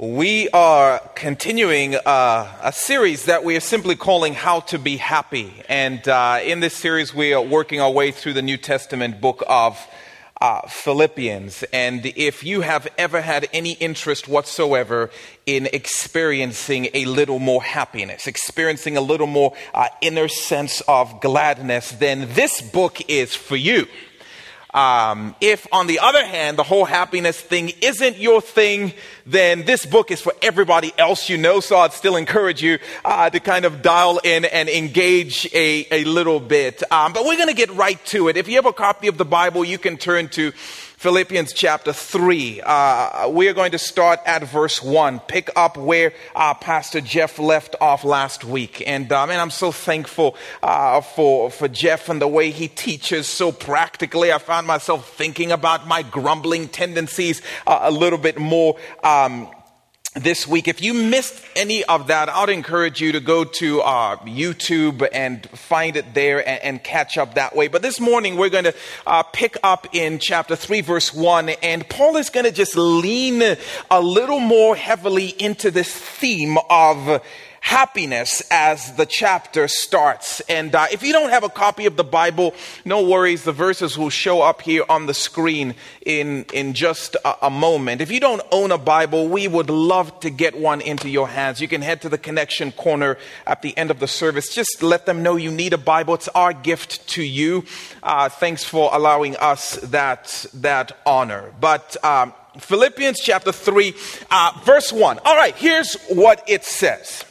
We are continuing uh, a series that we are simply calling How to Be Happy. And uh, in this series, we are working our way through the New Testament book of uh, Philippians. And if you have ever had any interest whatsoever in experiencing a little more happiness, experiencing a little more uh, inner sense of gladness, then this book is for you. Um, if, on the other hand, the whole happiness thing isn't your thing, then this book is for everybody else you know. So I'd still encourage you uh, to kind of dial in and engage a, a little bit. Um, but we're going to get right to it. If you have a copy of the Bible, you can turn to Philippians chapter 3. Uh, we are going to start at verse 1, pick up where uh, Pastor Jeff left off last week. And man, I'm so thankful uh, for, for Jeff and the way he teaches so practically. I found myself thinking about my grumbling tendencies uh, a little bit more. Um, this week. If you missed any of that, I'd encourage you to go to uh, YouTube and find it there and, and, catch up that way. But this morning, we're going to uh, pick up in chapter 3, verse 1, and Paul is going to just lean a little more heavily into this theme of happiness as the chapter starts. And uh, if you don't have a copy of the Bible, no worries. The verses will show up here on the screen in, in just a, a, moment. If you don't own a Bible, we would love to get one into your hands. You can head to the connection corner at the end of the service. Just let them know you need a Bible. It's our gift to you. Uh, thanks for allowing us that, that honor. But, um, Philippians chapter 3, uh, verse 1. All right, here's what it says.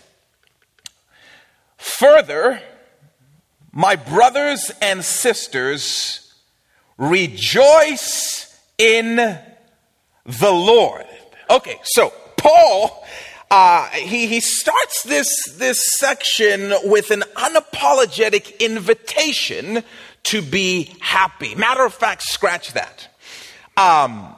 Further, my brothers and sisters, rejoice in the Lord. Okay, so Paul, uh, he, he starts this, this section with an unapologetic invitation to be happy. Matter of fact, scratch that. Um,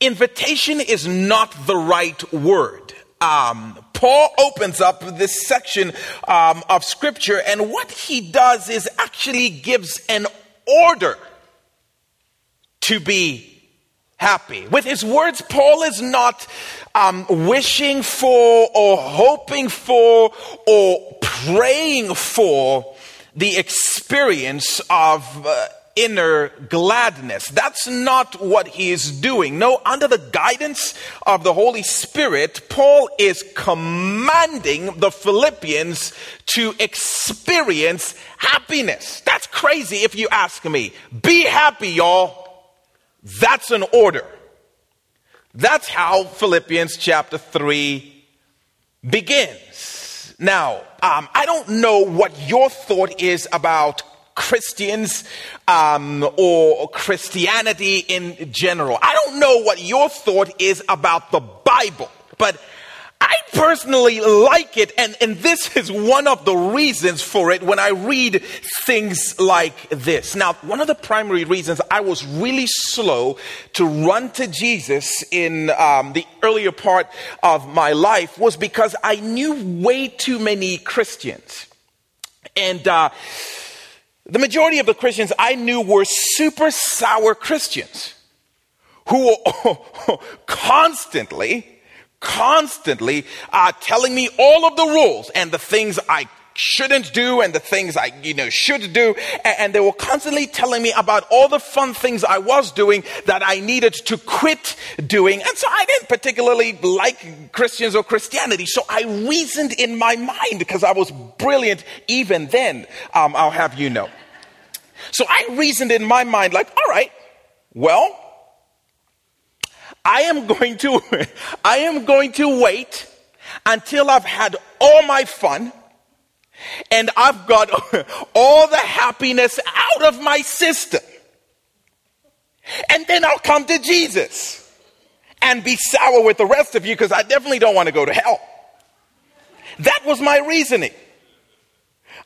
invitation is not the right word. Um, Paul opens up this section um, of scripture, and what he does is actually gives an order to be happy. With his words, Paul is not um, wishing for or hoping for or praying for the experience of. Uh, inner gladness. That's not what he is doing. No, under the guidance of the Holy Spirit, Paul is commanding the Philippians to experience happiness. That's crazy if you ask me. Be happy, y'all. That's an order. That's how Philippians chapter 3 begins. Now, um, I don't know what your thought is about Christians um, or Christianity in general. I don't know what your thought is about the Bible, but I personally like it, and, and this is one of the reasons for it when I read things like this. Now, one of the primary reasons I was really slow to run to Jesus in um, the earlier part of my life was because I knew way too many Christians. And, uh, the majority of the Christians I knew were super sour Christians who were constantly, constantly uh, telling me all of the rules and the things I shouldn't do and the things I, you know, should do. And they were constantly telling me about all the fun things I was doing that I needed to quit doing. And so I didn't particularly like Christians or Christianity. So I reasoned in my mind because I was brilliant even then, um, I'll have you know. So I reasoned in my mind like, all right, well, I am going to, I am going to wait until I've had all my fun and I've got all the happiness out of my system. And then I'll come to Jesus and be sour with the rest of you because I definitely don't want to go to hell. That was my reasoning.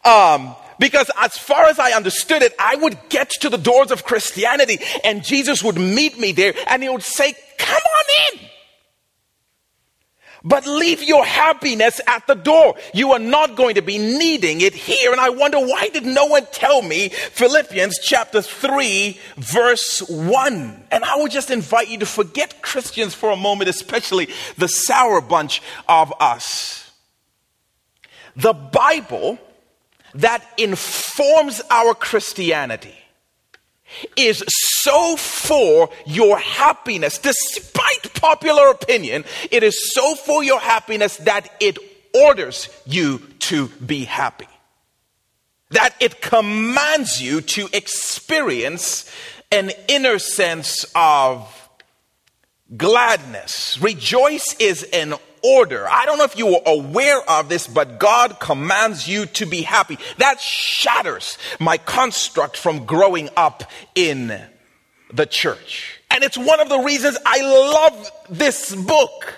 Um, because as far as I understood it, I would get to the doors of Christianity and Jesus would meet me there and he would say, Come on in. But leave your happiness at the door. You are not going to be needing it here. And I wonder why did no one tell me Philippians chapter 3 verse 1? And I would just invite you to forget Christians for a moment, especially the sour bunch of us. The Bible that informs our Christianity is so for your happiness, despite popular opinion, it is so for your happiness that it orders you to be happy. That it commands you to experience an inner sense of gladness. Rejoice is an order. I don't know if you are aware of this, but God commands you to be happy. That shatters my construct from growing up in the church. And it's one of the reasons I love this book.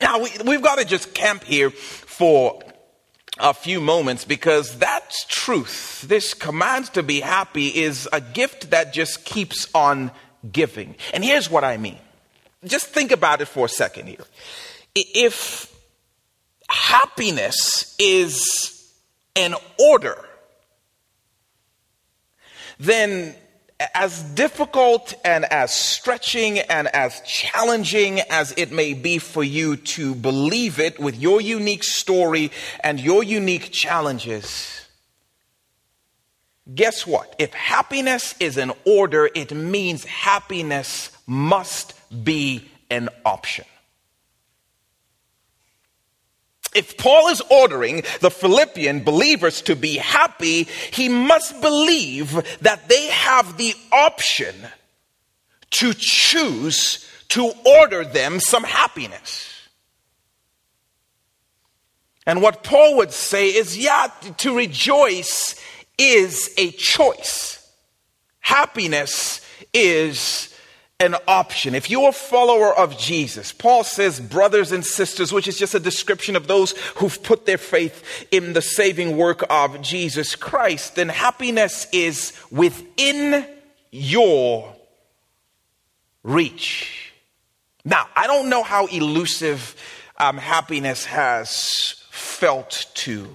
Now, we, we've got to just camp here for a few moments because that's truth. This command to be happy is a gift that just keeps on giving. And here's what I mean just think about it for a second here. If happiness is an order, then as difficult and as stretching and as challenging as it may be for you to believe it with your unique story and your unique challenges, guess what? If happiness is an order, it means happiness must be an option. If Paul is ordering the Philippian believers to be happy, he must believe that they have the option to choose to order them some happiness. And what Paul would say is, yeah, to rejoice is a choice. Happiness is an option. If you're a follower of Jesus, Paul says brothers and sisters, which is just a description of those who've put their faith in the saving work of Jesus Christ, then happiness is within your reach. Now, I don't know how elusive um, happiness has felt to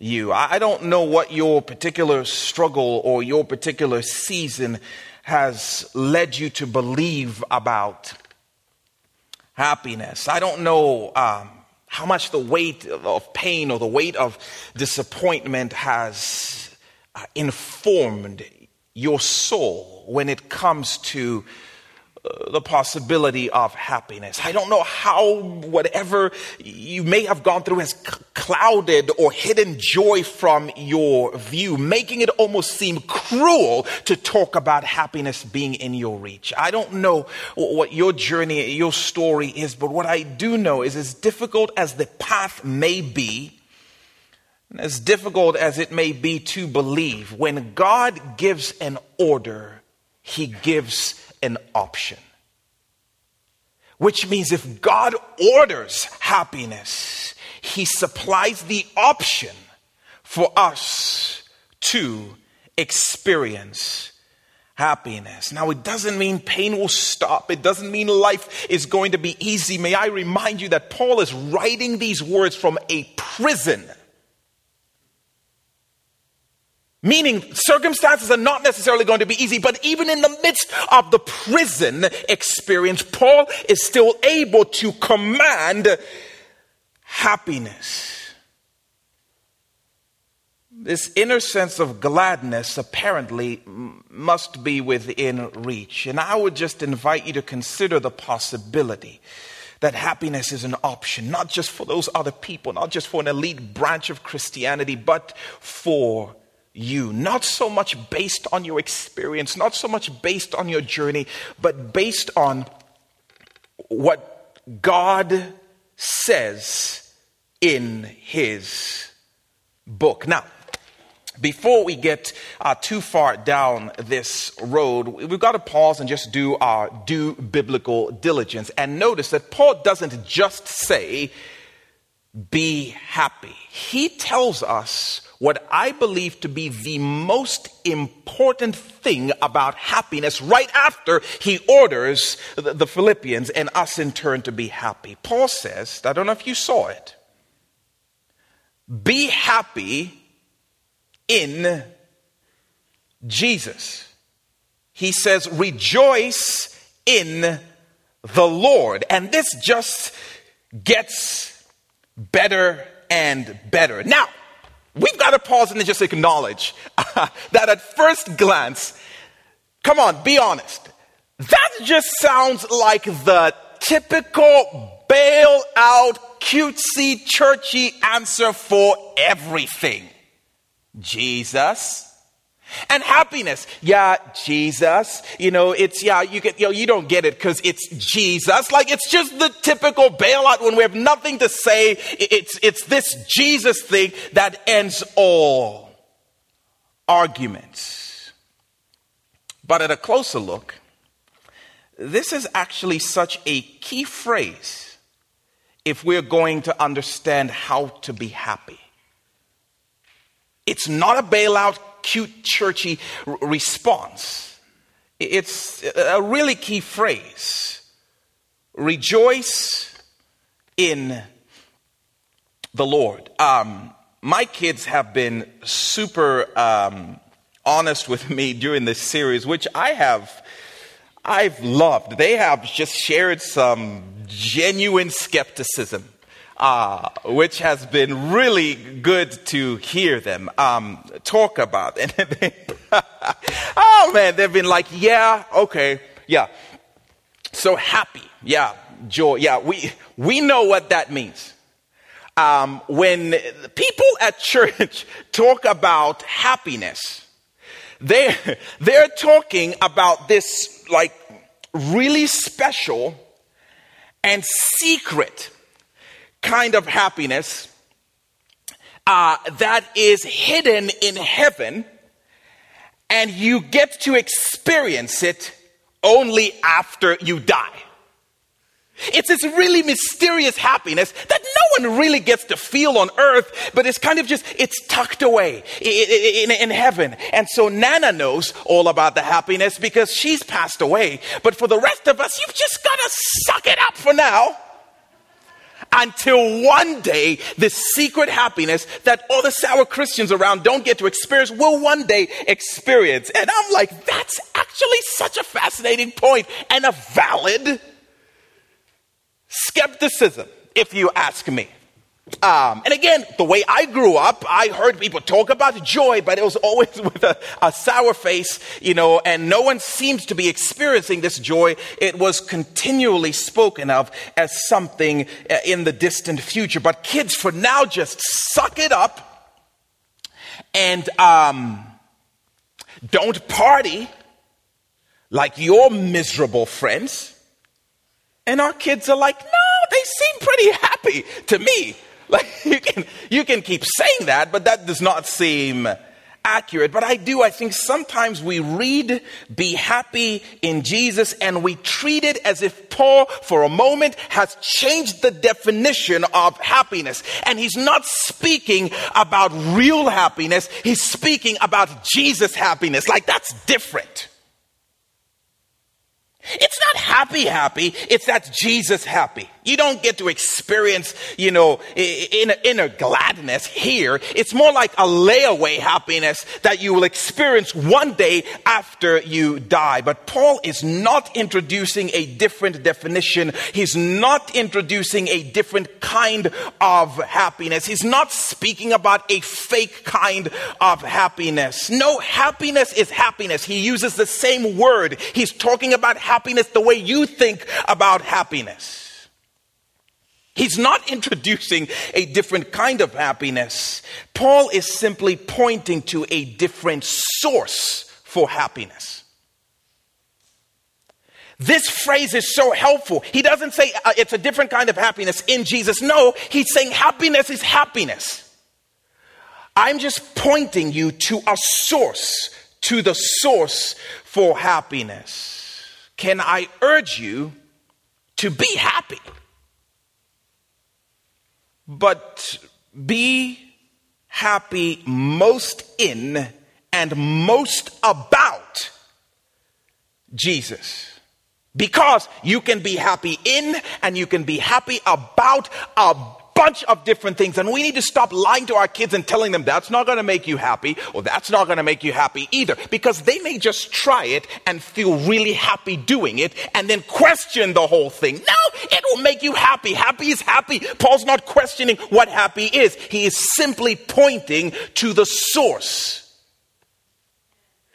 you. I don't know what your particular struggle or your particular season has led you to believe about happiness. I don't know um, how much the weight of pain or the weight of disappointment has uh, informed your soul when it comes to Uh, the possibility of happiness. I don't know how whatever you may have gone through has clouded or hidden joy from your view, making it almost seem cruel to talk about happiness being in your reach. I don't know what your journey, your story is, but what I do know is as difficult as the path may be, as difficult as it may be to believe, when God gives an order, He gives an option. Which means if God orders happiness, He supplies the option for us to experience happiness. Now, it doesn't mean pain will stop. It doesn't mean life is going to be easy. May I remind you that Paul is writing these words from a prison Meaning, circumstances are not necessarily going to be easy, but even in the midst of the prison experience, Paul is still able to command happiness. This inner sense of gladness apparently must be within reach. And I would just invite you to consider the possibility that happiness is an option, not just for those other people, not just for an elite branch of Christianity, but for you, not so much based on your experience, not so much based on your journey, but based on what God says in His book. Now, before we get uh, too far down this road, we've got to pause and just do our due biblical diligence and notice that Paul doesn't just say, be happy. He tells us what I believe to be the most important thing about happiness right after he orders the Philippians and us in turn to be happy. Paul says, I don't know if you saw it, be happy in Jesus. He says, rejoice in the Lord. And this just gets better and better. Now, we've got to pause and just acknowledge that at first glance, come on, be honest. That just sounds like the typical bailout, cutesy, churchy answer for everything. Jesus and happiness. Yeah, Jesus. You know, it's, yeah, you get, you know, you don't get it because it's Jesus. Like, it's just the typical bailout when we have nothing to say. It's, it's this Jesus thing that ends all arguments. But at a closer look, this is actually such a key phrase if we're going to understand how to be happy. It's not a bailout cute, churchy r- response. It's a really key phrase. Rejoice in the Lord. Um, my kids have been super um, honest with me during this series, which I have. I've loved. They have just shared some genuine skepticism uh, which has been really good to hear them um, talk about. And oh man, they've been like, yeah, okay, yeah. So happy, yeah, joy, yeah. We we know what that means. Um, when people at church talk about happiness, they they're talking about this like really special and secret kind of happiness uh, that is hidden in heaven, and you get to experience it only after you die. It's this really mysterious happiness that no one really gets to feel on earth, but it's kind of just, it's tucked away in, in, in, heaven. And so Nana knows all about the happiness because she's passed away. But for the rest of us, you've just got to suck it up for now until one day the secret happiness that all the sour Christians around don't get to experience will one day experience. And I'm like, that's actually such a fascinating point and a valid skepticism, if you ask me. Um, and again, the way I grew up, I heard people talk about joy, but it was always with a, a, sour face, you know, and no one seems to be experiencing this joy. It was continually spoken of as something uh, in the distant future. But kids, for now, just suck it up and um, don't party like your miserable friends. And our kids are like, no, they seem pretty happy to me. Like you can you can keep saying that, but that does not seem accurate. But I do, I think sometimes we read be happy in Jesus and we treat it as if Paul for a moment has changed the definition of happiness. And he's not speaking about real happiness, he's speaking about Jesus happiness. Like that's different. It's not happy, happy. It's that Jesus happy. You don't get to experience, you know, inner, inner gladness here. It's more like a layaway happiness that you will experience one day after you die. But Paul is not introducing a different definition. He's not introducing a different kind of happiness. He's not speaking about a fake kind of happiness. No, happiness is happiness. He uses the same word. He's talking about happiness the way you think about happiness. He's not introducing a different kind of happiness. Paul is simply pointing to a different source for happiness. This phrase is so helpful. He doesn't say uh, it's a different kind of happiness in Jesus. No, he's saying happiness is happiness. I'm just pointing you to a source, to the source for happiness. Can I urge you to be happy? But be happy most in and most about Jesus. Because you can be happy in and you can be happy about a bunch of different things. And we need to stop lying to our kids and telling them that's not going to make you happy or that's not going to make you happy either. Because they may just try it and feel really happy doing it and then question the whole thing. No, it will make you happy. Happy is happy. Paul's not questioning what happy is, he is simply pointing to the source.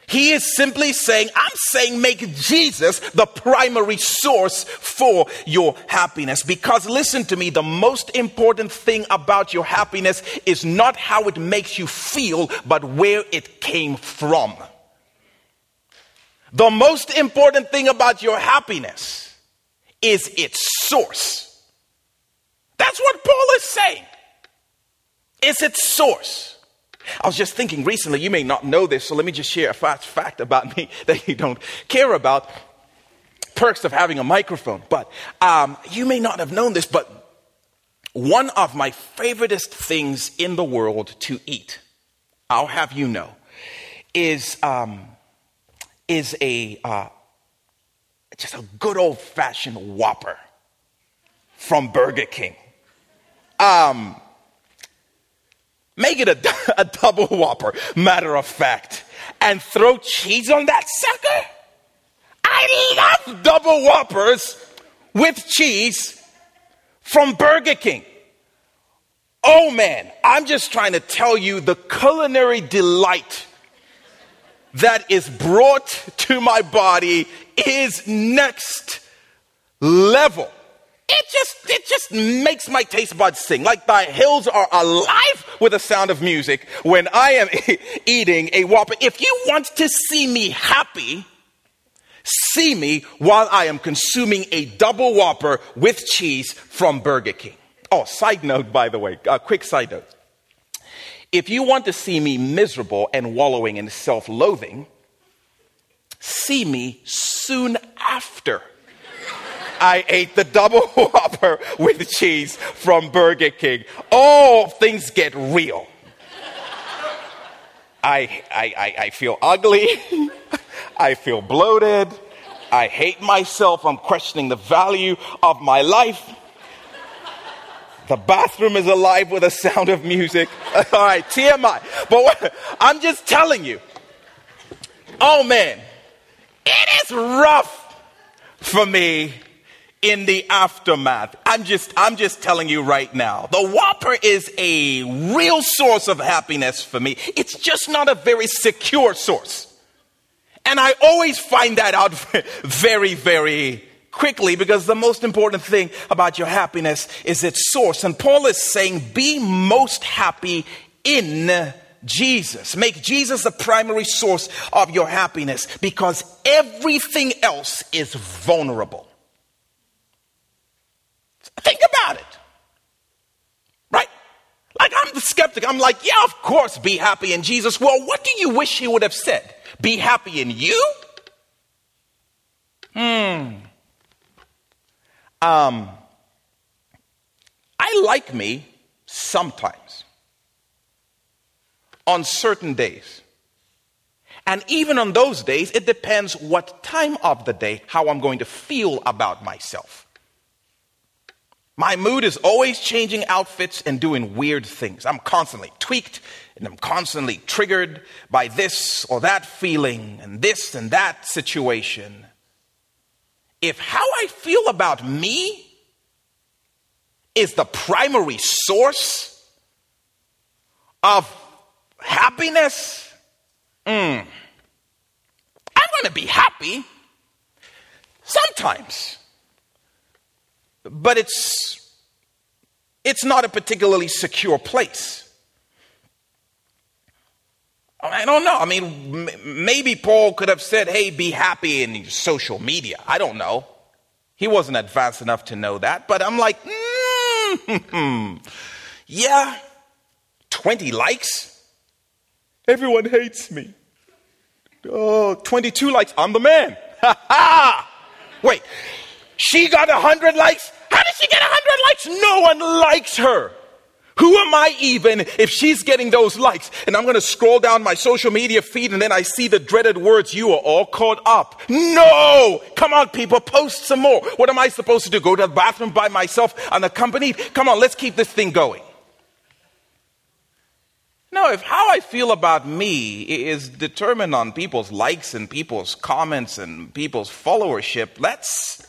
He is simply saying, I'm saying make Jesus the primary source for your happiness. Because listen to me, the most important thing about your happiness is not how it makes you feel, but where it came from. The most important thing about your happiness is its source. That's what Paul is saying. It's its source. I was just thinking recently, you may not know this, so let me just share a fast fact about me that you don't care about. Perks of having a microphone. But um, you may not have known this, but one of my favoriteest things in the world to eat, I'll have you know, is, um, is a, uh, just a good old fashioned Whopper from Burger King. Um, Make it a, a double whopper, matter of fact, and throw cheese on that sucker. I love double whoppers with cheese from Burger King. Oh man, I'm just trying to tell you the culinary delight that is brought to my body is next level. It just, it just makes my taste buds sing. Like the hills are alive with the sound of music when I am eating a Whopper. If you want to see me happy, see me while I am consuming a double Whopper with cheese from Burger King. Oh, side note, by the way, a quick side note. If you want to see me miserable and wallowing in self loathing, see me soon after I ate the double whopper with cheese from Burger King. Oh, things get real. I, I, I, feel ugly. I feel bloated. I hate myself. I'm questioning the value of my life. The bathroom is alive with the sound of music. All right, TMI. But what, I'm just telling you. Oh man, it is rough for me in the aftermath. I'm just, I'm just telling you right now. The Whopper is a real source of happiness for me. It's just not a very secure source. And I always find that out very, very quickly because the most important thing about your happiness is its source. And Paul is saying, be most happy in Jesus. Make Jesus the primary source of your happiness because everything else is vulnerable. Think about it. Right? Like, I'm the skeptic. I'm like, yeah, of course, be happy in Jesus. Well, what do you wish he would have said? Be happy in you? Hmm. Um, I like me sometimes on certain days. And even on those days, it depends what time of the day, how I'm going to feel about myself. My mood is always changing outfits and doing weird things. I'm constantly tweaked and I'm constantly triggered by this or that feeling and this and that situation. If how I feel about me is the primary source of happiness, mm, I'm going to be happy sometimes but it's, it's not a particularly secure place. I don't know. I mean, maybe Paul could have said, hey, be happy in social media. I don't know. He wasn't advanced enough to know that, but I'm like, mm, yeah, 20 likes? Everyone hates me. Oh, 22 likes. I'm the man. Ha ha! Wait, she got 100 likes? How did she get 100 likes? No one likes her. Who am I even if she's getting those likes? And I'm going to scroll down my social media feed and then I see the dreaded words, you are all caught up. No! Come on, people, post some more. What am I supposed to do? Go to the bathroom by myself unaccompanied? Come on, let's keep this thing going. No, if how I feel about me is determined on people's likes and people's comments and people's followership, that's,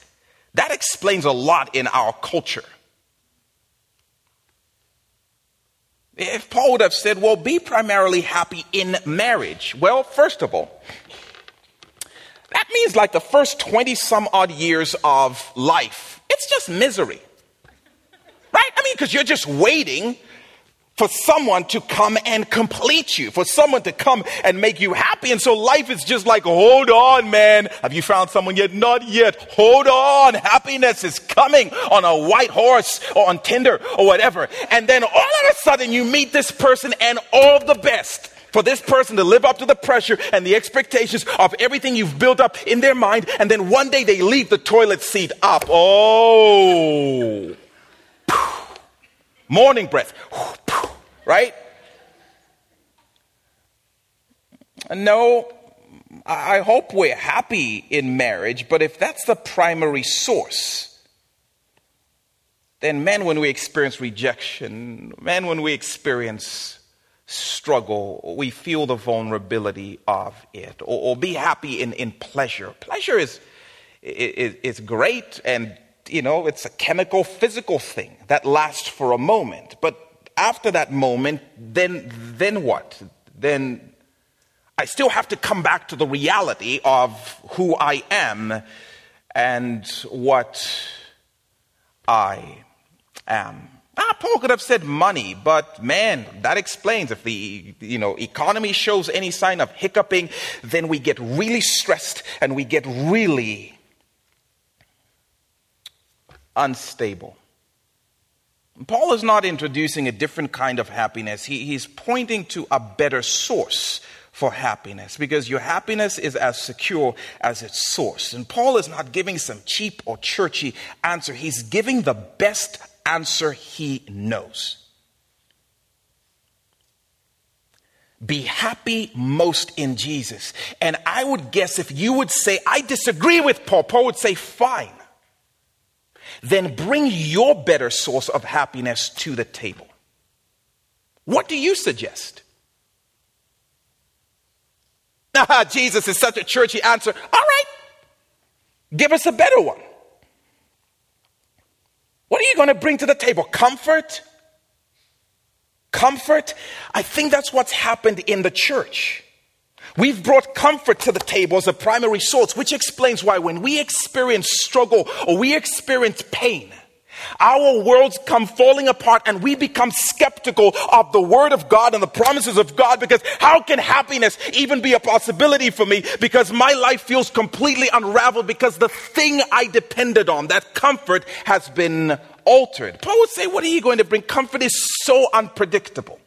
that explains a lot in our culture. If Paul would have said, well, be primarily happy in marriage. Well, first of all, that means like the first 20 some odd years of life, it's just misery. Right? I mean, because you're just waiting for someone to come and complete you, for someone to come and make you happy. And so life is just like, hold on, man. Have you found someone yet? Not yet. Hold on. Happiness is coming on a white horse or on Tinder or whatever. And then all of a sudden you meet this person and all the best for this person to live up to the pressure and the expectations of everything you've built up in their mind. And then one day they leave the toilet seat up. Oh. Morning breath right? No, I hope we're happy in marriage, but if that's the primary source, then men, when we experience rejection, men, when we experience struggle, we feel the vulnerability of it, or, or be happy in, in pleasure. Pleasure is, is, is great and you know, it's a chemical, physical thing that lasts for a moment. But after that moment, then, then what? Then I still have to come back to the reality of who I am and what I am. Ah, Paul could have said money, but man, that explains if the you know economy shows any sign of hiccuping, then we get really stressed and we get really unstable. Paul is not introducing a different kind of happiness. He, he's pointing to a better source for happiness because your happiness is as secure as its source. And Paul is not giving some cheap or churchy answer, he's giving the best answer he knows. Be happy most in Jesus. And I would guess if you would say, I disagree with Paul, Paul would say, fine then bring your better source of happiness to the table. What do you suggest? Ah, Jesus is such a churchy answer. All right, give us a better one. What are you going to bring to the table? Comfort? Comfort? I think that's what's happened in the church. We've brought comfort to the table as a primary source, which explains why when we experience struggle or we experience pain, our worlds come falling apart and we become skeptical of the word of God and the promises of God because how can happiness even be a possibility for me? Because my life feels completely unraveled because the thing I depended on, that comfort, has been altered. Paul would say, What are you going to bring? Comfort is so unpredictable.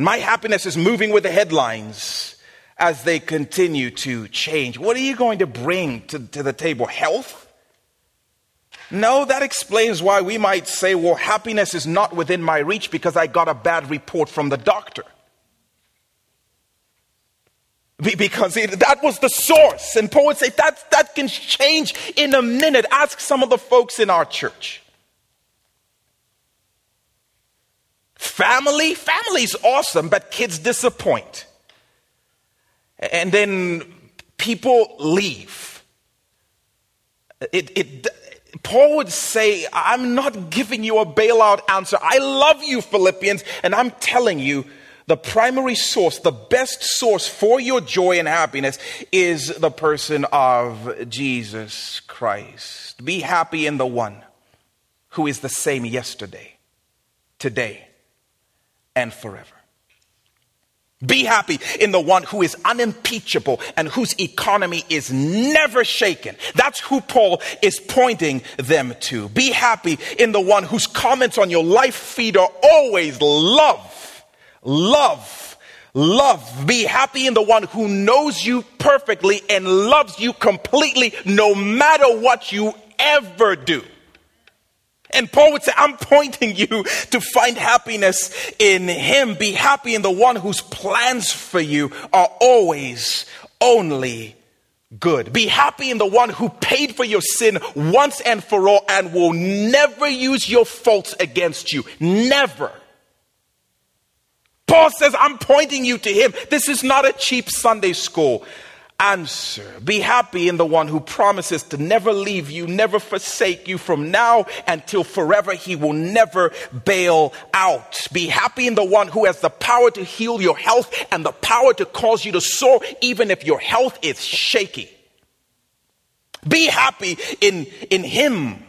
And my happiness is moving with the headlines as they continue to change. What are you going to bring to, to the table? Health? No, that explains why we might say, well, happiness is not within my reach because I got a bad report from the doctor. Because it, that was the source. And would say that, that can change in a minute. Ask some of the folks in our church. Family, family's awesome, but kids disappoint. And then people leave. It, it, Paul would say, I'm not giving you a bailout answer. I love you, Philippians, and I'm telling you, the primary source, the best source for your joy and happiness is the person of Jesus Christ. Be happy in the one who is the same yesterday, today, and forever. Be happy in the one who is unimpeachable and whose economy is never shaken. That's who Paul is pointing them to. Be happy in the one whose comments on your life feed are always love, love, love. Be happy in the one who knows you perfectly and loves you completely no matter what you ever do. And Paul would say, I'm pointing you to find happiness in Him. Be happy in the one whose plans for you are always only good. Be happy in the one who paid for your sin once and for all and will never use your faults against you. Never. Paul says, I'm pointing you to Him. This is not a cheap Sunday school answer. Be happy in the one who promises to never leave you, never forsake you from now until forever. He will never bail out. Be happy in the one who has the power to heal your health and the power to cause you to soar even if your health is shaky. Be happy in, in him.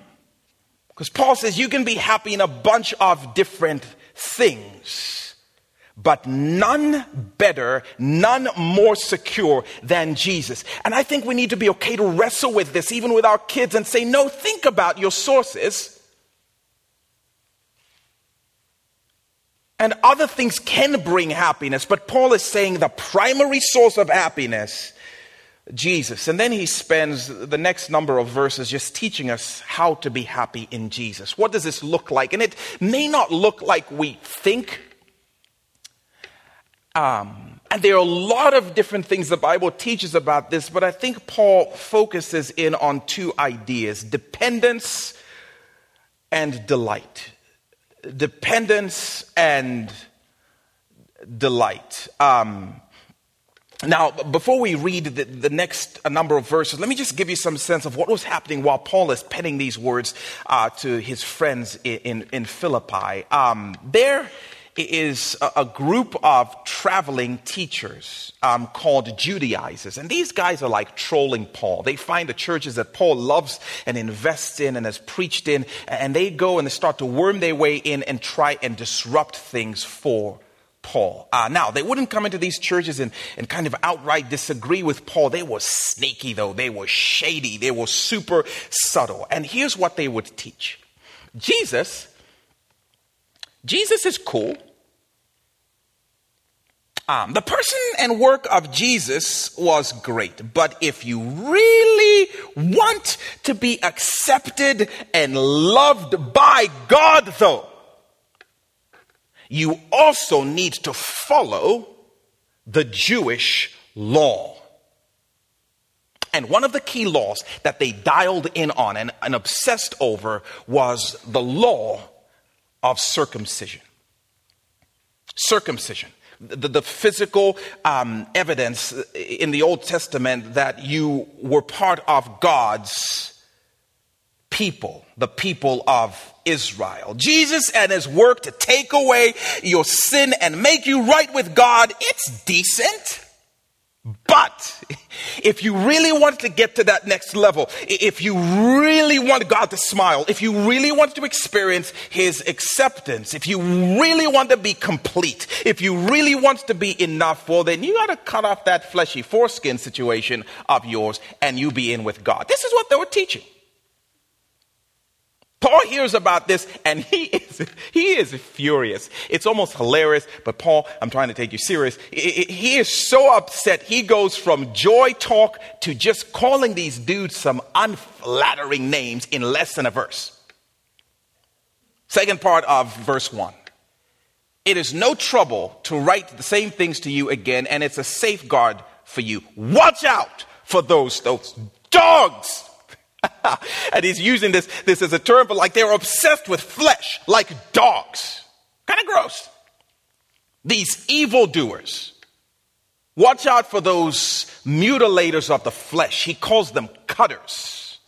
Because Paul says you can be happy in a bunch of different things but none better, none more secure than Jesus. And I think we need to be okay to wrestle with this, even with our kids, and say, no, think about your sources. And other things can bring happiness, but Paul is saying the primary source of happiness, Jesus. And then he spends the next number of verses just teaching us how to be happy in Jesus. What does this look like? And it may not look like we think um, and there are a lot of different things the Bible teaches about this, but I think Paul focuses in on two ideas dependence and delight. Dependence and delight. Um, now, before we read the, the, next number of verses, let me just give you some sense of what was happening while Paul is penning these words uh, to his friends in, in, in Philippi. Um, there is a, group of traveling teachers um, called Judaizers. And these guys are like trolling Paul. They find the churches that Paul loves and invests in and has preached in, and they go and they start to worm their way in and try and disrupt things for Paul. Uh, now, they wouldn't come into these churches and, and kind of outright disagree with Paul. They were sneaky, though. They were shady. They were super subtle. And here's what they would teach Jesus Jesus is cool. Um, the person and work of Jesus was great, but if you really want to be accepted and loved by God, though, you also need to follow the Jewish law. And one of the key laws that they dialed in on and, and obsessed over was the law of circumcision. Circumcision. The, the physical um, evidence in the Old Testament that you were part of God's people, the people of Israel. Jesus and his work to take away your sin and make you right with God, it's decent. But if you really want to get to that next level, if you really want God to smile, if you really want to experience His acceptance, if you really want to be complete, if you really want to be enough, well, then you got to cut off that fleshy foreskin situation of yours and you be in with God. This is what they were teaching. Paul hears about this and he is, he is furious. It's almost hilarious, but Paul, I'm trying to take you serious. He is so upset. He goes from joy talk to just calling these dudes some unflattering names in less than a verse. Second part of verse 1. It is no trouble to write the same things to you again, and it's a safeguard for you. Watch out for those, those dogs and he's using this, this as a term for like they're obsessed with flesh, like dogs. Kind of gross. These evildoers. Watch out for those mutilators of the flesh. He calls them cutters.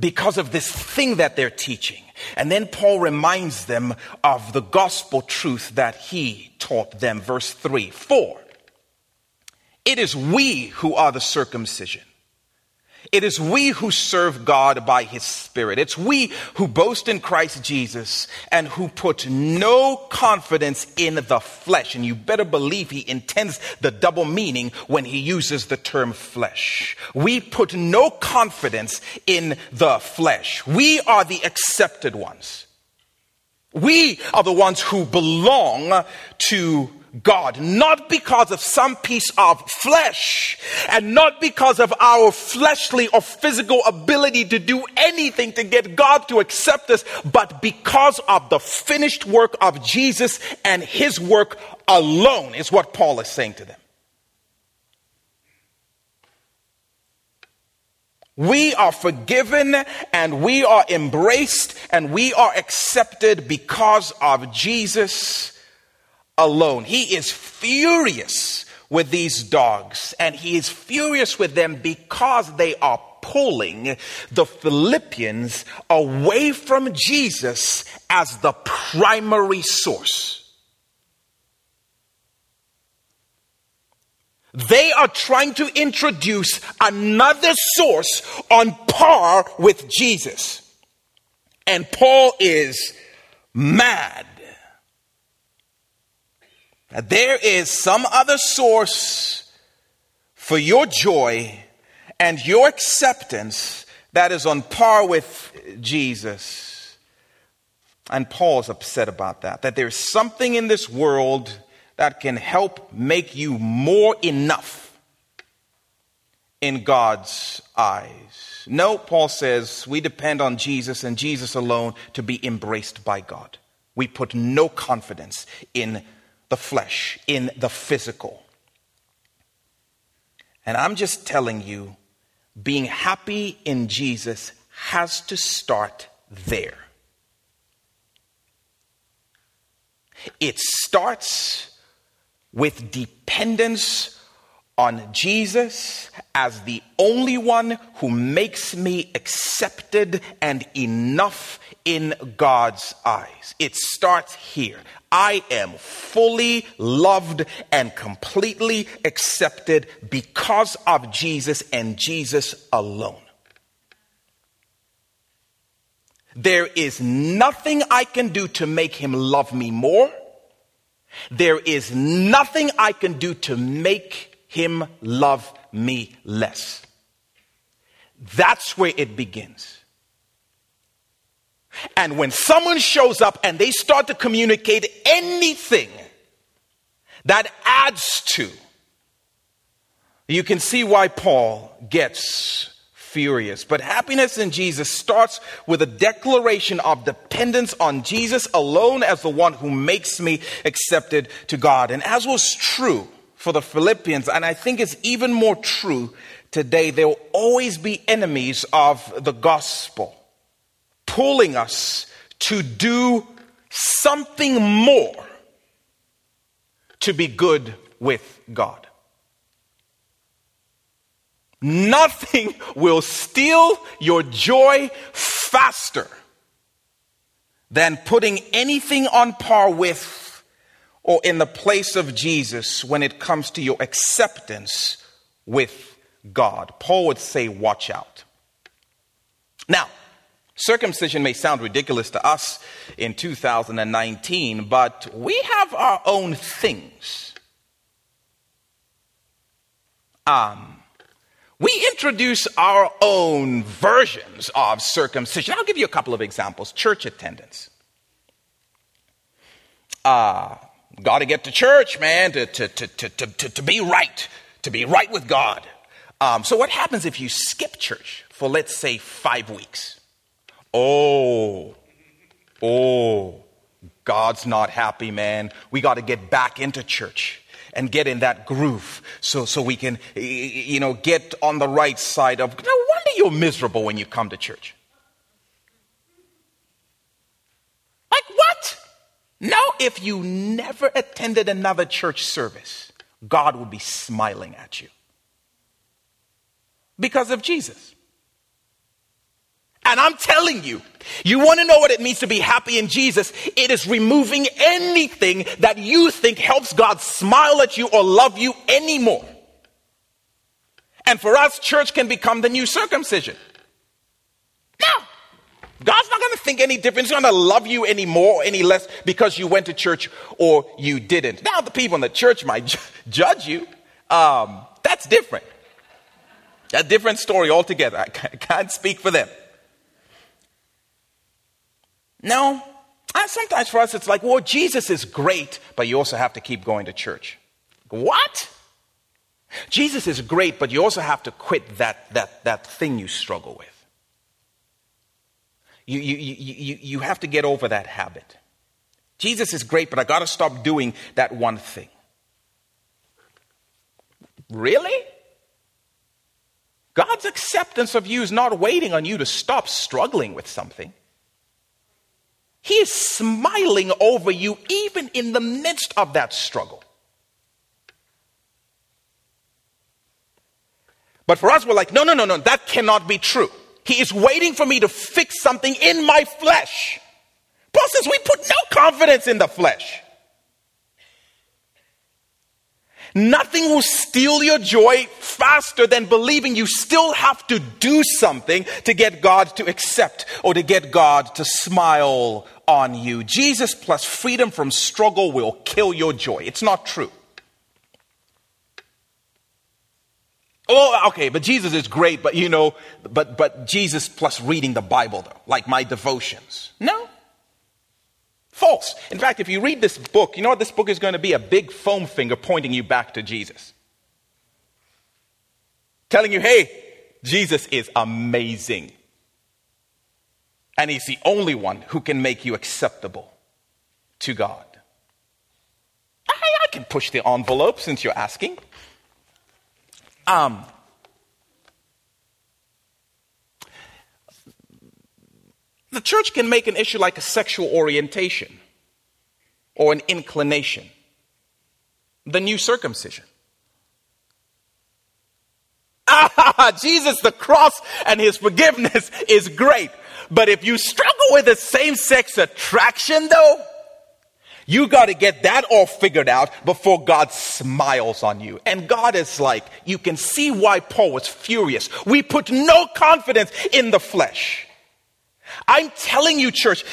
Because of this thing that they're teaching. And then Paul reminds them of the gospel truth that he taught them. Verse 3 4. It is we who are the circumcision it is we who serve God by His Spirit. It's we who boast in Christ Jesus and who put no confidence in the flesh. And you better believe He intends the double meaning when He uses the term flesh. We put no confidence in the flesh. We are the accepted ones. We are the ones who belong to God, not because of some piece of flesh and not because of our fleshly or physical ability to do anything to get God to accept us, but because of the finished work of Jesus and his work alone, is what Paul is saying to them. We are forgiven and we are embraced and we are accepted because of Jesus alone. He is furious with these dogs, and he is furious with them because they are pulling the Philippians away from Jesus as the primary source. They are trying to introduce another source on par with Jesus. And Paul is mad there is some other source for your joy and your acceptance that is on par with Jesus. And Paul's upset about that, that there's something in this world that can help make you more enough in God's eyes. No, Paul says, we depend on Jesus and Jesus alone to be embraced by God. We put no confidence in the flesh, in the physical. And I'm just telling you, being happy in Jesus has to start there. It starts with dependence on Jesus as the only one who makes me accepted and enough in God's eyes. It starts here. I am fully loved and completely accepted because of Jesus and Jesus alone. There is nothing I can do to make him love me more. There is nothing I can do to make him love me less. That's where it begins. And when someone shows up and they start to communicate anything that adds to, you can see why Paul gets furious. But happiness in Jesus starts with a declaration of dependence on Jesus alone as the one who makes me accepted to God. And as was true for the Philippians, and I think it's even more true today, there will always be enemies of the gospel pulling us to do something more to be good with God. Nothing will steal your joy faster than putting anything on par with or in the place of Jesus when it comes to your acceptance with God. Paul would say, Watch out. Now, circumcision may sound ridiculous to us in 2019, but we have our own things. Um, we introduce our own versions of circumcision. I'll give you a couple of examples church attendance. Uh, Got to get to church, man, to, to, to, to, to, to be right, to be right with God. Um, so, what happens if you skip church for, let's say, five weeks? Oh, oh, God's not happy, man. We got to get back into church and get in that groove so, so we can, you know, get on the right side of. No wonder you're miserable when you come to church. Like, what? Now, if you never attended another church service, God would be smiling at you because of Jesus. And I'm telling you, you want to know what it means to be happy in Jesus? It is removing anything that you think helps God smile at you or love you anymore. And for us, church can become the new circumcision. Now, God's not going to think any different. He's going to love you any more or any less because you went to church or you didn't. Now, the people in the church might judge you. Um, that's different. A different story altogether. I can't speak for them. No, And sometimes for us, it's like, well, Jesus is great, but you also have to keep going to church. What? Jesus is great, but you also have to quit that, that, that thing you struggle with. You, you, you, you have to get over that habit. Jesus is great, but I got to stop doing that one thing. Really? God's acceptance of you is not waiting on you to stop struggling with something. He is smiling over you even in the midst of that struggle. But for us, we're like, no, no, no, no, that cannot be true. He is waiting for me to fix something in my flesh. Paul says we put no confidence in the flesh. Nothing will steal your joy faster than believing you still have to do something to get God to accept or to get God to smile on you. Jesus plus freedom from struggle will kill your joy. It's not true. Oh, okay, but Jesus is great, but you know, but, but Jesus plus reading the Bible though, like my devotions. No. False. In fact, if you read this book, you know what this book is going to be? A big foam finger pointing you back to Jesus. Telling you, hey, Jesus is amazing. And he's the only one who can make you acceptable to God. I, I can push the envelope since you're asking. Um, the church can make an issue like a sexual orientation or an inclination, the new circumcision. Ah, Jesus, the cross and his forgiveness is great. But if you struggle with the same sex attraction, though, you got to get that all figured out before God smiles on you. And God is like, you can see why Paul was furious. We put no confidence in the flesh. I'm telling you, church,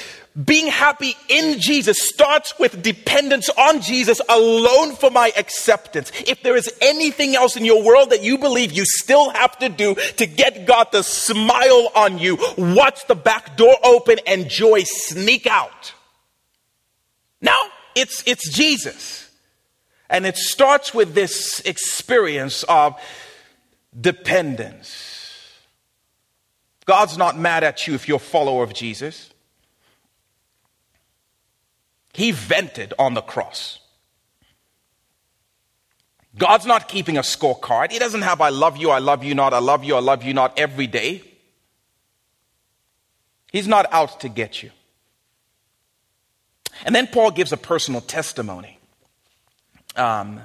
being happy in Jesus starts with dependence on Jesus alone for my acceptance. If there is anything else in your world that you believe you still have to do to get God to smile on you, watch the back door open and joy sneak out. Now, it's, it's Jesus. And it starts with this experience of dependence. God's not mad at you if you're a follower of Jesus. He vented on the cross. God's not keeping a scorecard. He doesn't have I love you, I love you not, I love you, I love you not every day. He's not out to get you. And then Paul gives a personal testimony. Um,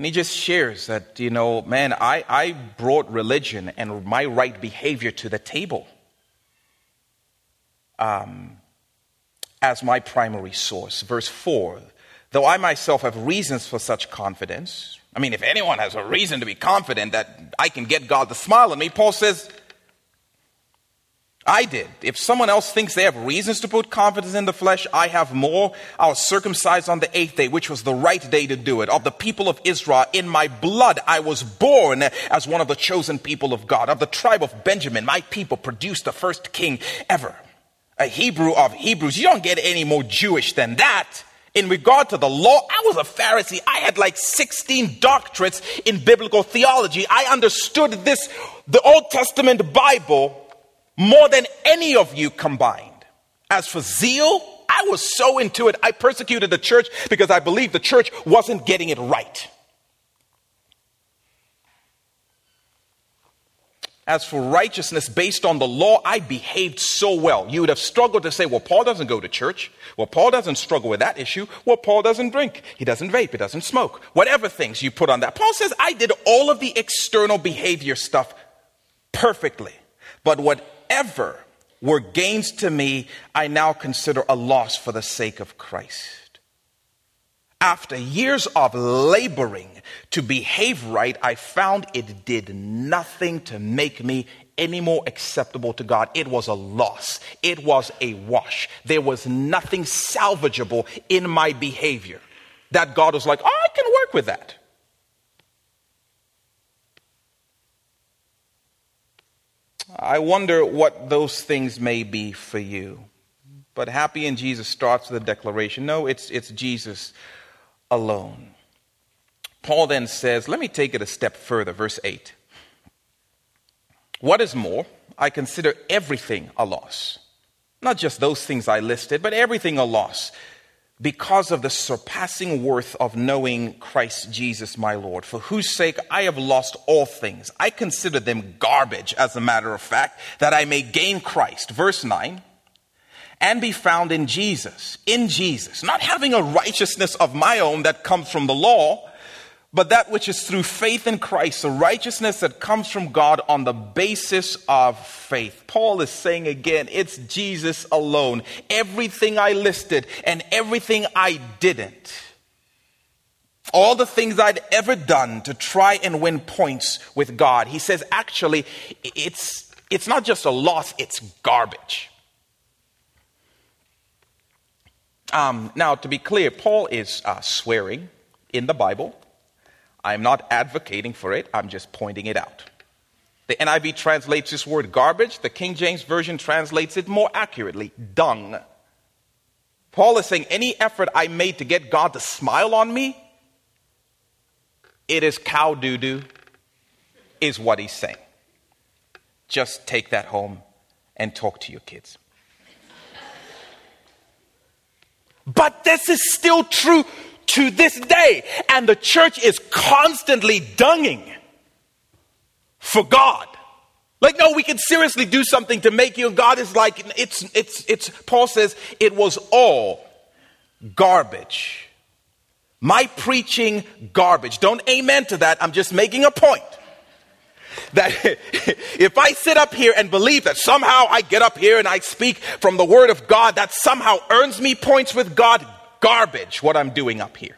and he just shares that, you know, man, I, I brought religion and my right behavior to the table um, as my primary source. Verse 4 Though I myself have reasons for such confidence, I mean, if anyone has a reason to be confident that I can get God to smile on me, Paul says, I did. If someone else thinks they have reasons to put confidence in the flesh, I have more. I was circumcised on the eighth day, which was the right day to do it. Of the people of Israel, in my blood, I was born as one of the chosen people of God. Of the tribe of Benjamin, my people produced the first king ever. A Hebrew of Hebrews. You don't get any more Jewish than that. In regard to the law, I was a Pharisee. I had like 16 doctorates in biblical theology. I understood this, the Old Testament Bible more than any of you combined. As for zeal, I was so into it, I persecuted the church because I believed the church wasn't getting it right. As for righteousness based on the law, I behaved so well. You would have struggled to say, well, Paul doesn't go to church. Well, Paul doesn't struggle with that issue. Well, Paul doesn't drink. He doesn't vape. He doesn't smoke. Whatever things you put on that. Paul says, I did all of the external behavior stuff perfectly. But what whatever were gains to me, I now consider a loss for the sake of Christ. After years of laboring to behave right, I found it did nothing to make me any more acceptable to God. It was a loss. It was a wash. There was nothing salvageable in my behavior that God was like, oh, I can work with that. I wonder what those things may be for you. but happy in Jesus starts with a declaration. No, it's, it's Jesus alone. Paul then says, let me take it a step further, verse 8. What is more, I consider everything a loss. Not just those things I listed, but everything a loss because of the surpassing worth of knowing Christ Jesus my Lord, for whose sake I have lost all things. I consider them garbage, as a matter of fact, that I may gain Christ. Verse 9 and be found in Jesus, in Jesus, not having a righteousness of my own that comes from the law, but that which is through faith in Christ, the righteousness that comes from God on the basis of faith. Paul is saying again, it's Jesus alone. Everything I listed and everything I didn't. All the things I'd ever done to try and win points with God. He says, actually, it's, it's not just a loss, it's garbage. Um, now, to be clear, Paul is uh, swearing in the Bible. I'm not advocating for it, I'm just pointing it out. The NIV translates this word garbage, the King James Version translates it more accurately dung. Paul is saying, any effort I made to get God to smile on me, it is cow doo doo, is what he's saying. Just take that home and talk to your kids. but this is still true to this day. And the church is constantly dunging for God. Like, no, we can seriously do something to make you. God is like, it's, it's, it's, Paul says, it was all garbage. My preaching, garbage. Don't amen to that. I'm just making a point. That if I sit up here and believe that somehow I get up here and I speak from the Word of God, that somehow earns me points with God, garbage what I'm doing up here.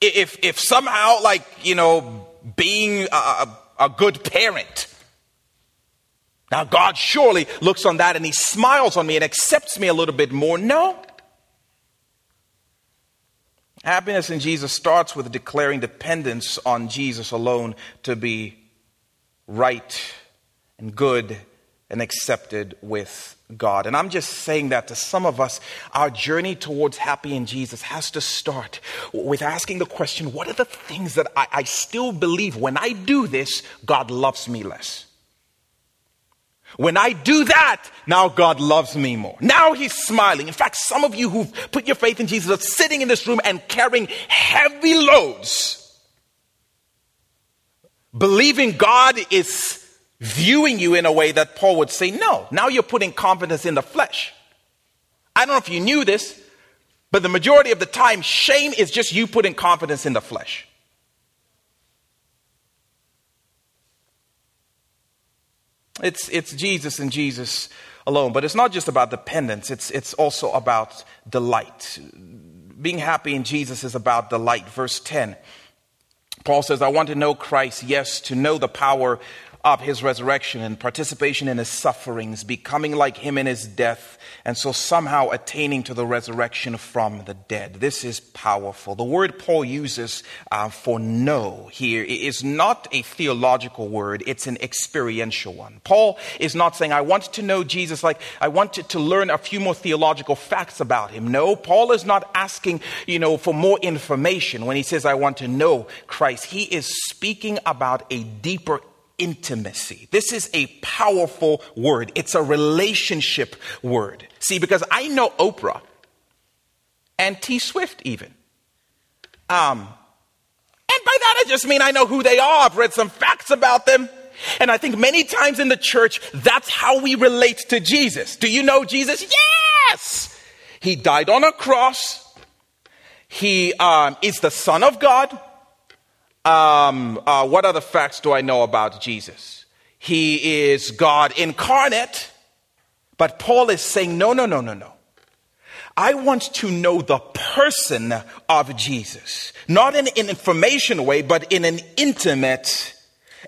If, if somehow, like, you know, being a, a good parent, now God surely looks on that and He smiles on me and accepts me a little bit more. No. Happiness in Jesus starts with declaring dependence on Jesus alone to be right and good and accepted with God. And I'm just saying that to some of us, our journey towards happy in Jesus has to start with asking the question what are the things that I, I still believe when I do this, God loves me less? When I do that, now God loves me more. Now He's smiling. In fact, some of you who've put your faith in Jesus are sitting in this room and carrying heavy loads, believing God is viewing you in a way that Paul would say, no, now you're putting confidence in the flesh. I don't know if you knew this, but the majority of the time, shame is just you putting confidence in the flesh. It's, it's Jesus and Jesus alone. But it's not just about dependence, it's, it's also about delight. Being happy in Jesus is about delight. Verse 10. Paul says, I want to know Christ, yes, to know the power of his resurrection and participation in his sufferings, becoming like him in his death, and so somehow attaining to the resurrection from the dead. This is powerful. The word Paul uses uh, for know here is not a theological word, it's an experiential one. Paul is not saying, I want to know Jesus like I want to learn a few more theological facts about him. No, Paul is not asking, you know, for more information when he says, I want to know Christ. He is speaking about a deeper intimacy. This is a powerful word. It's a relationship word. See, because I know Oprah and T Swift even. Um, and by that I just mean I know who they are. I've read some facts about them. And I think many times in the church, that's how we relate to Jesus. Do you know Jesus? Yes! He died on a cross. He um, is the Son of God. Um, uh, what other facts do I know about Jesus? He is God incarnate. But Paul is saying, no, no, no, no, no. I want to know the person of Jesus, not in an information way, but in an intimate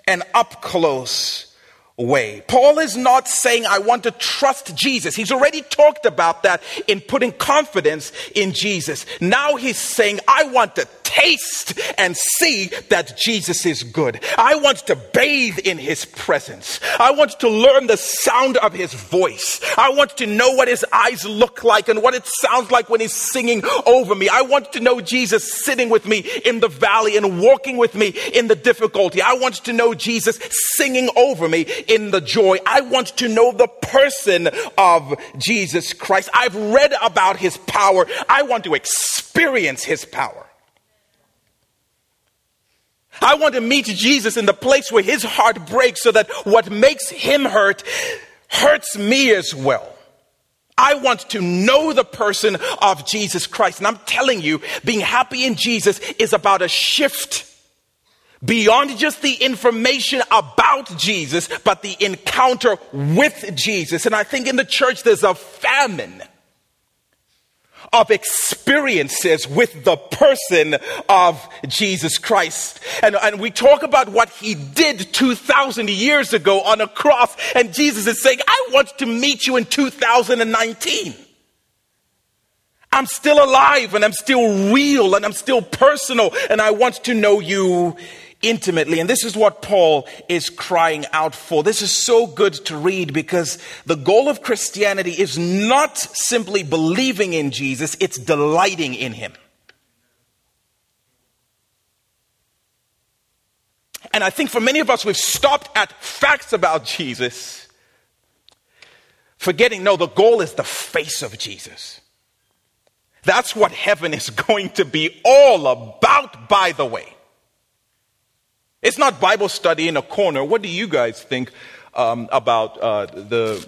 and up close way. Paul is not saying, I want to trust Jesus. He's already talked about that in putting confidence in Jesus. Now he's saying, I want to taste and see that Jesus is good. I want to bathe in his presence. I want to learn the sound of his voice. I want to know what his eyes look like and what it sounds like when he's singing over me. I want to know Jesus sitting with me in the valley and walking with me in the difficulty. I want to know Jesus singing over me in the joy. I want to know the person of Jesus Christ. I've read about his power. I want to experience his power. I want to meet Jesus in the place where his heart breaks so that what makes him hurt hurts me as well. I want to know the person of Jesus Christ. And I'm telling you, being happy in Jesus is about a shift beyond just the information about Jesus, but the encounter with Jesus. And I think in the church there's a famine of experiences with the person of Jesus Christ. And, and we talk about what he did 2,000 years ago on a cross, and Jesus is saying, I want to meet you in 2019. I'm still alive and I'm still real and I'm still personal and I want to know you intimately. And this is what Paul is crying out for. This is so good to read because the goal of Christianity is not simply believing in Jesus, it's delighting in him. And I think for many of us, we've stopped at facts about Jesus, forgetting no, the goal is the face of Jesus. That's what heaven is going to be all about, by the way. It's not Bible study in a corner. What do you guys think um, about uh, the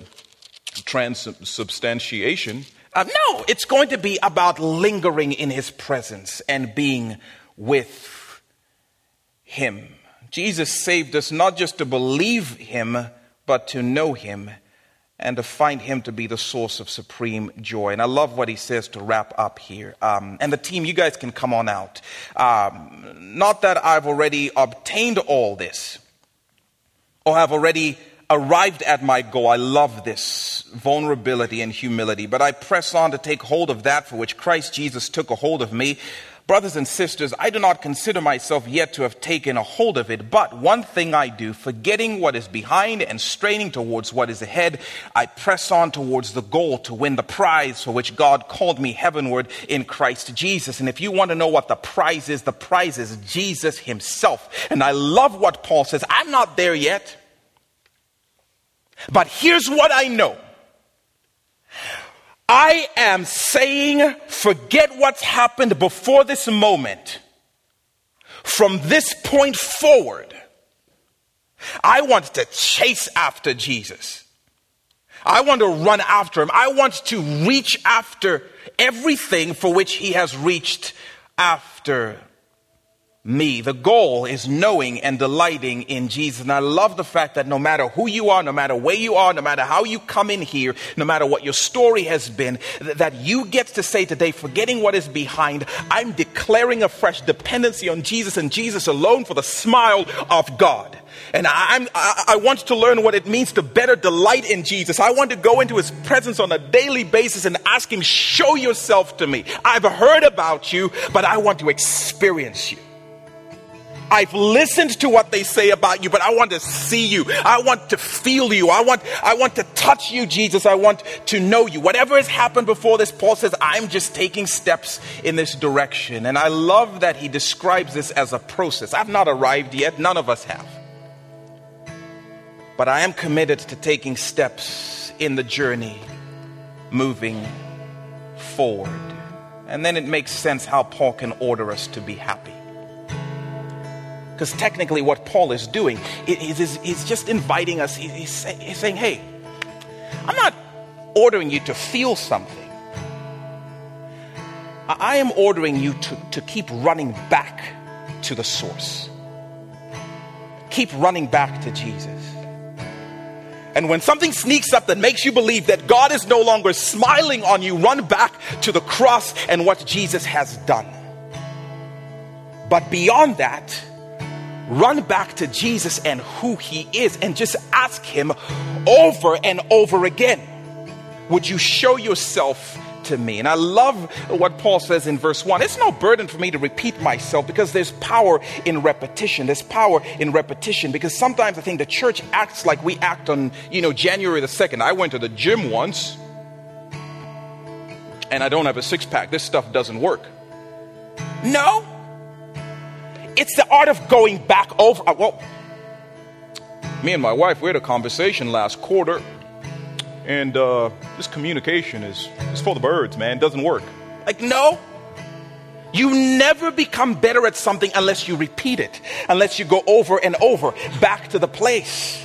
transubstantiation? Uh, no, it's going to be about lingering in his presence and being with him. Jesus saved us not just to believe him, but to know him and to find him to be the source of supreme joy. And I love what he says to wrap up here. Um, and the team, you guys can come on out. Um, not that I've already obtained all this or have already arrived at my goal. I love this vulnerability and humility, but I press on to take hold of that for which Christ Jesus took a hold of me Brothers and sisters, I do not consider myself yet to have taken a hold of it, but one thing I do, forgetting what is behind and straining towards what is ahead, I press on towards the goal to win the prize for which God called me heavenward in Christ Jesus. And if you want to know what the prize is, the prize is Jesus himself. And I love what Paul says. I'm not there yet. But here's what I know. I am saying, forget what's happened before this moment. From this point forward, I want to chase after Jesus. I want to run after him. I want to reach after everything for which he has reached after me. The goal is knowing and delighting in Jesus. And I love the fact that no matter who you are, no matter where you are, no matter how you come in here, no matter what your story has been, that you get to say today, forgetting what is behind, I'm declaring a fresh dependency on Jesus and Jesus alone for the smile of God. And I, I, want to learn what it means to better delight in Jesus. I want to go into his presence on a daily basis and ask him, show yourself to me. I've heard about you, but I want to experience you. I've listened to what they say about you, but I want to see you. I want to feel you. I want, I want to touch you, Jesus. I want to know you. Whatever has happened before this, Paul says, I'm just taking steps in this direction. And I love that he describes this as a process. I've not arrived yet. None of us have. But I am committed to taking steps in the journey, moving forward. And then it makes sense how Paul can order us to be happy. Because technically, what Paul is doing is he's just inviting us, he's saying, hey, I'm not ordering you to feel something. I am ordering you to, to keep running back to the source. Keep running back to Jesus. And when something sneaks up that makes you believe that God is no longer smiling on you, run back to the cross and what Jesus has done. But beyond that, run back to Jesus and who he is and just ask him over and over again Would you show yourself to me. And I love what Paul says in verse 1. It's no burden for me to repeat myself because there's power in repetition. There's power in repetition because sometimes I think the church acts like we act on, you know, January the 2nd. I went to the gym once and I don't have a six pack. This stuff doesn't work. No. It's the art of going back over. Uh, well, me and my wife, we had a conversation last quarter, and uh, this communication is, is for the birds, man. It doesn't work. Like, no. You never become better at something unless you repeat it, unless you go over and over back to the place.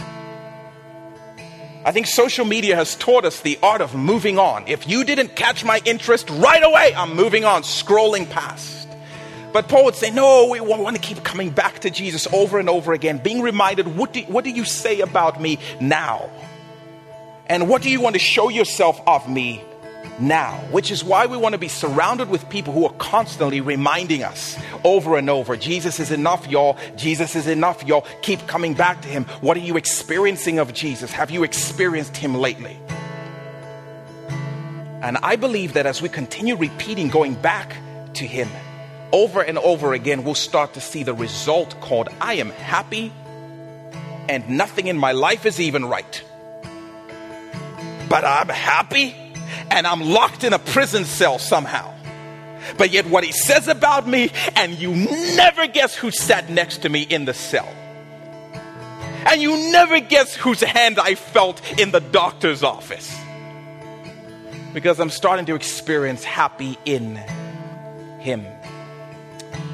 I think social media has taught us the art of moving on. If you didn't catch my interest right away, I'm moving on, scrolling past. But Paul would say, No, we want to keep coming back to Jesus over and over again, being reminded, What do, what do you say about me now? And what do you want to show yourself of me now, which is why we want to be surrounded with people who are constantly reminding us over and over Jesus is enough, y'all. Jesus is enough, y'all. Keep coming back to Him. What are you experiencing of Jesus? Have you experienced Him lately? And I believe that as we continue repeating, going back to Him over and over again, we'll start to see the result called I am happy and nothing in my life is even right. But I'm happy and I'm locked in a prison cell somehow. But yet, what he says about me, and you never guess who sat next to me in the cell. And you never guess whose hand I felt in the doctor's office. Because I'm starting to experience happy in him.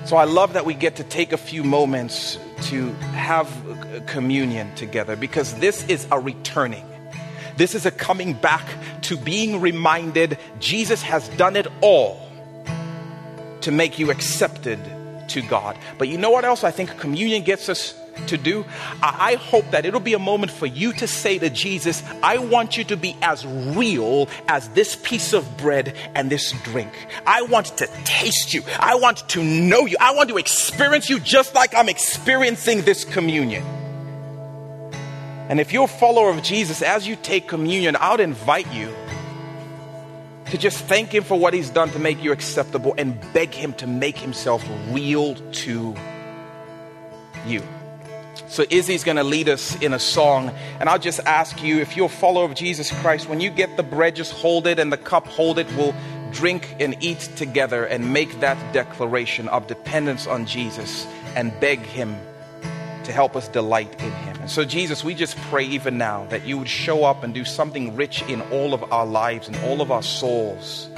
So I love that we get to take a few moments to have communion together because this is a returning. This is a coming back to being reminded Jesus has done it all to make you accepted to God. But you know what else I think communion gets us to do? I hope that it'll be a moment for you to say to Jesus, I want you to be as real as this piece of bread and this drink. I want to taste you. I want to know you. I want to experience you just like I'm experiencing this communion. And if you're a follower of Jesus, as you take communion, I would invite you to just thank Him for what He's done to make you acceptable and beg Him to make Himself real to you. So, Izzy's going to lead us in a song. And I'll just ask you if you're a follower of Jesus Christ, when you get the bread, just hold it and the cup, hold it. We'll drink and eat together and make that declaration of dependence on Jesus and beg Him to help us delight in Him. And so, Jesus, we just pray even now that you would show up and do something rich in all of our lives and all of our souls.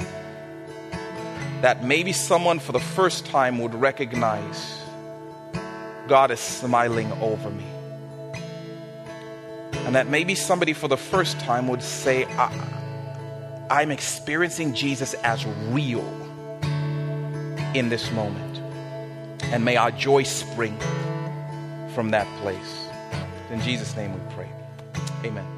That maybe someone for the first time would recognize God is smiling over me. And that maybe somebody for the first time would say, I'm experiencing Jesus as real in this moment. And may our joy spring from that place. In Jesus' name we pray. Amen.